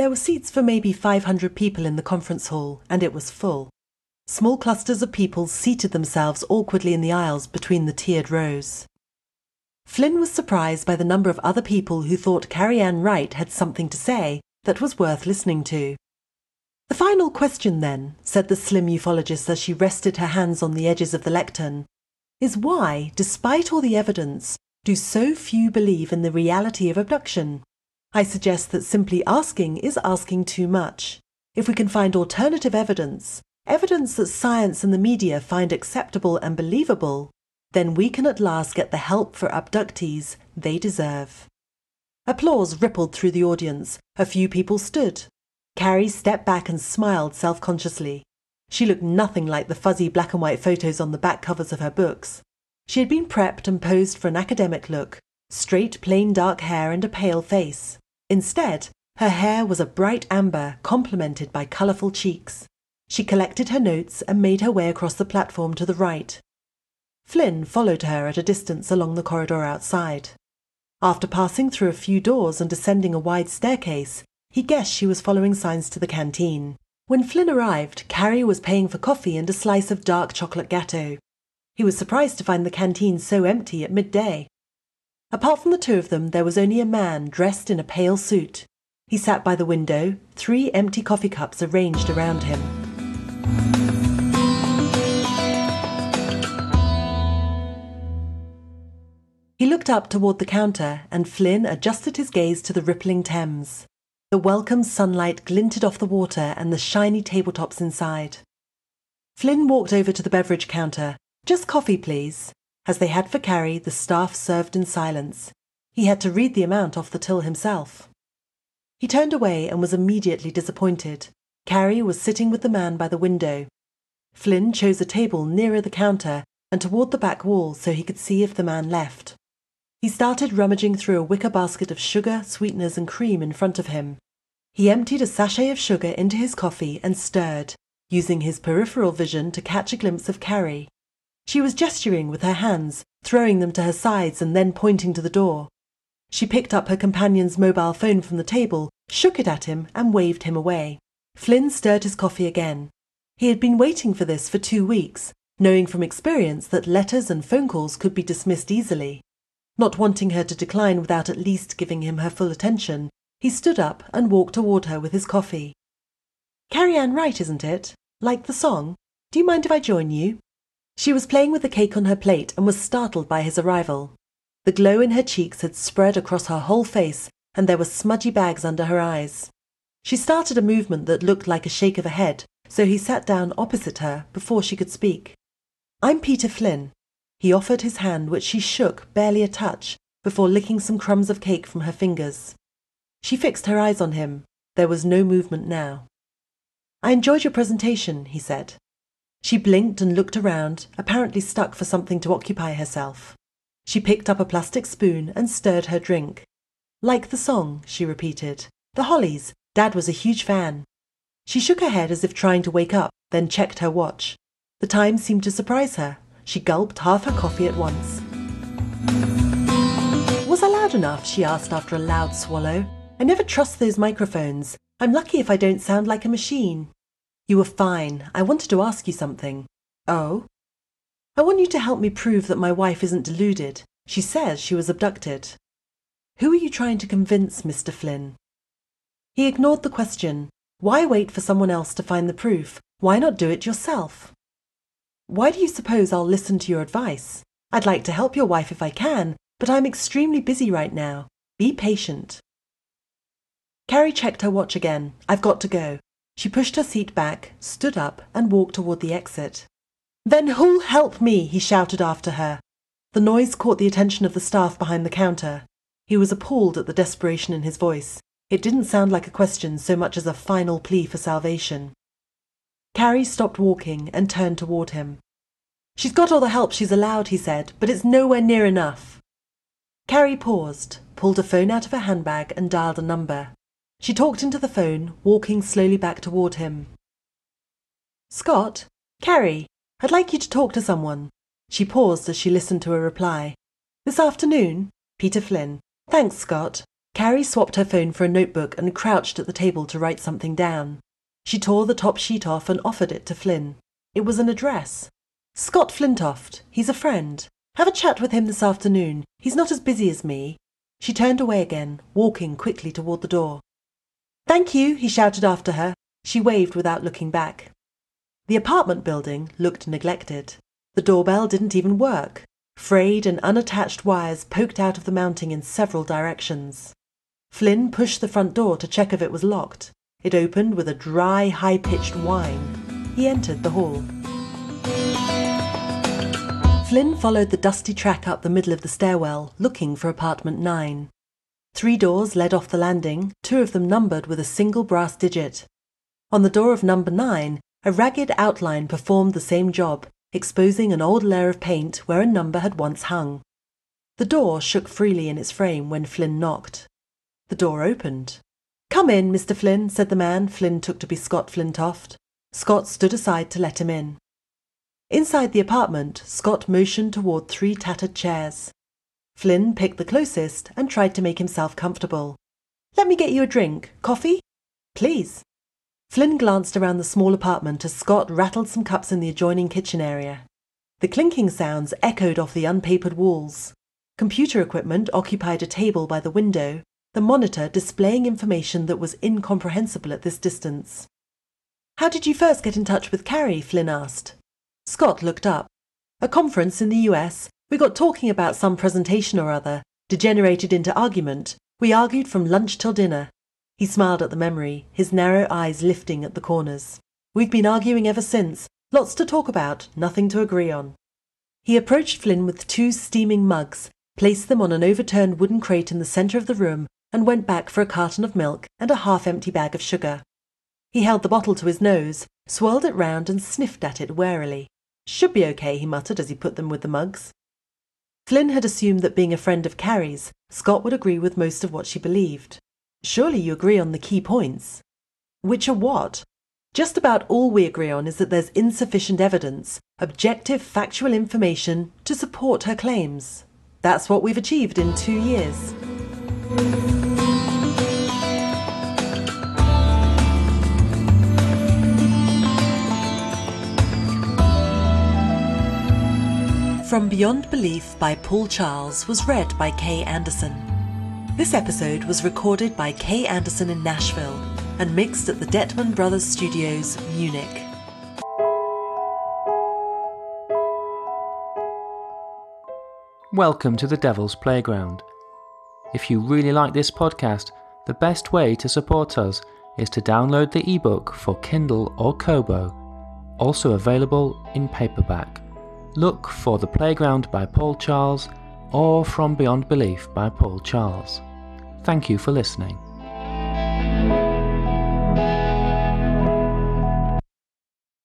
There were seats for maybe 500 people in the conference hall, and it was full. Small clusters of people seated themselves awkwardly in the aisles between the tiered rows. Flynn was surprised by the number of other people who thought Carrie Ann Wright had something to say that was worth listening to. The final question, then, said the slim ufologist as she rested her hands on the edges of the lectern, is why, despite all the evidence, do so few believe in the reality of abduction? I suggest that simply asking is asking too much. If we can find alternative evidence, evidence that science and the media find acceptable and believable, then we can at last get the help for abductees they deserve. Applause rippled through the audience. A few people stood. Carrie stepped back and smiled self consciously. She looked nothing like the fuzzy black and white photos on the back covers of her books. She had been prepped and posed for an academic look straight, plain dark hair and a pale face. Instead, her hair was a bright amber, complemented by colourful cheeks. She collected her notes and made her way across the platform to the right. Flynn followed her at a distance along the corridor outside. After passing through a few doors and descending a wide staircase, he guessed she was following signs to the canteen. When Flynn arrived, Carrie was paying for coffee and a slice of dark chocolate gâteau. He was surprised to find the canteen so empty at midday. Apart from the two of them, there was only a man dressed in a pale suit. He sat by the window, three empty coffee cups arranged around him. He looked up toward the counter, and Flynn adjusted his gaze to the rippling Thames. The welcome sunlight glinted off the water and the shiny tabletops inside. Flynn walked over to the beverage counter. Just coffee, please. As they had for Carrie, the staff served in silence. He had to read the amount off the till himself. He turned away and was immediately disappointed. Carrie was sitting with the man by the window. Flynn chose a table nearer the counter and toward the back wall so he could see if the man left. He started rummaging through a wicker basket of sugar, sweeteners, and cream in front of him. He emptied a sachet of sugar into his coffee and stirred, using his peripheral vision to catch a glimpse of Carrie. She was gesturing with her hands, throwing them to her sides and then pointing to the door. She picked up her companion's mobile phone from the table, shook it at him, and waved him away. Flynn stirred his coffee again. He had been waiting for this for two weeks, knowing from experience that letters and phone calls could be dismissed easily. Not wanting her to decline without at least giving him her full attention, he stood up and walked toward her with his coffee. Carrie Ann Wright, isn't it? Like the song? Do you mind if I join you? She was playing with the cake on her plate and was startled by his arrival. The glow in her cheeks had spread across her whole face, and there were smudgy bags under her eyes. She started a movement that looked like a shake of a head, so he sat down opposite her before she could speak. I'm Peter Flynn. He offered his hand, which she shook barely a touch, before licking some crumbs of cake from her fingers. She fixed her eyes on him. There was no movement now. I enjoyed your presentation, he said. She blinked and looked around, apparently stuck for something to occupy herself. She picked up a plastic spoon and stirred her drink. Like the song, she repeated. The Hollies. Dad was a huge fan. She shook her head as if trying to wake up, then checked her watch. The time seemed to surprise her. She gulped half her coffee at once. Was I loud enough? she asked after a loud swallow. I never trust those microphones. I'm lucky if I don't sound like a machine. You were fine. I wanted to ask you something. Oh? I want you to help me prove that my wife isn't deluded. She says she was abducted. Who are you trying to convince, Mr. Flynn? He ignored the question. Why wait for someone else to find the proof? Why not do it yourself? Why do you suppose I'll listen to your advice? I'd like to help your wife if I can, but I'm extremely busy right now. Be patient. Carrie checked her watch again. I've got to go. She pushed her seat back, stood up, and walked toward the exit. Then who'll help me? he shouted after her. The noise caught the attention of the staff behind the counter. He was appalled at the desperation in his voice. It didn't sound like a question so much as a final plea for salvation. Carrie stopped walking and turned toward him. She's got all the help she's allowed, he said, but it's nowhere near enough. Carrie paused, pulled a phone out of her handbag, and dialed a number. She talked into the phone, walking slowly back toward him. Scott? Carrie, I'd like you to talk to someone. She paused as she listened to a reply. This afternoon? Peter Flynn. Thanks, Scott. Carrie swapped her phone for a notebook and crouched at the table to write something down. She tore the top sheet off and offered it to Flynn. It was an address. Scott Flintoft. He's a friend. Have a chat with him this afternoon. He's not as busy as me. She turned away again, walking quickly toward the door. Thank you, he shouted after her. She waved without looking back. The apartment building looked neglected. The doorbell didn't even work. Frayed and unattached wires poked out of the mounting in several directions. Flynn pushed the front door to check if it was locked. It opened with a dry, high pitched whine. He entered the hall. Flynn followed the dusty track up the middle of the stairwell, looking for apartment 9. Three doors led off the landing, two of them numbered with a single brass digit. On the door of number 9, a ragged outline performed the same job, exposing an old layer of paint where a number had once hung. The door shook freely in its frame when Flynn knocked. The door opened. Come in, Mr. Flynn, said the man Flynn took to be Scott Flintoft. Scott stood aside to let him in. Inside the apartment, Scott motioned toward three tattered chairs. Flynn picked the closest and tried to make himself comfortable. Let me get you a drink. Coffee? Please. Flynn glanced around the small apartment as Scott rattled some cups in the adjoining kitchen area. The clinking sounds echoed off the unpapered walls. Computer equipment occupied a table by the window, the monitor displaying information that was incomprehensible at this distance. How did you first get in touch with Carrie? Flynn asked. Scott looked up. A conference in the US. We got talking about some presentation or other, degenerated into argument. We argued from lunch till dinner. He smiled at the memory, his narrow eyes lifting at the corners. We've been arguing ever since. Lots to talk about, nothing to agree on. He approached Flynn with two steaming mugs, placed them on an overturned wooden crate in the centre of the room, and went back for a carton of milk and a half empty bag of sugar. He held the bottle to his nose, swirled it round, and sniffed at it warily. Should be okay, he muttered as he put them with the mugs. Flynn had assumed that being a friend of Carrie's, Scott would agree with most of what she believed. Surely you agree on the key points. Which are what? Just about all we agree on is that there's insufficient evidence, objective factual information, to support her claims. That's what we've achieved in two years. From Beyond Belief by Paul Charles was read by Kay Anderson. This episode was recorded by Kay Anderson in Nashville and mixed at the Detman Brothers Studios, Munich. Welcome to the Devil's Playground. If you really like this podcast, the best way to support us is to download the ebook for Kindle or Kobo, also available in paperback. Look for The Playground by Paul Charles or From Beyond Belief by Paul Charles. Thank you for listening.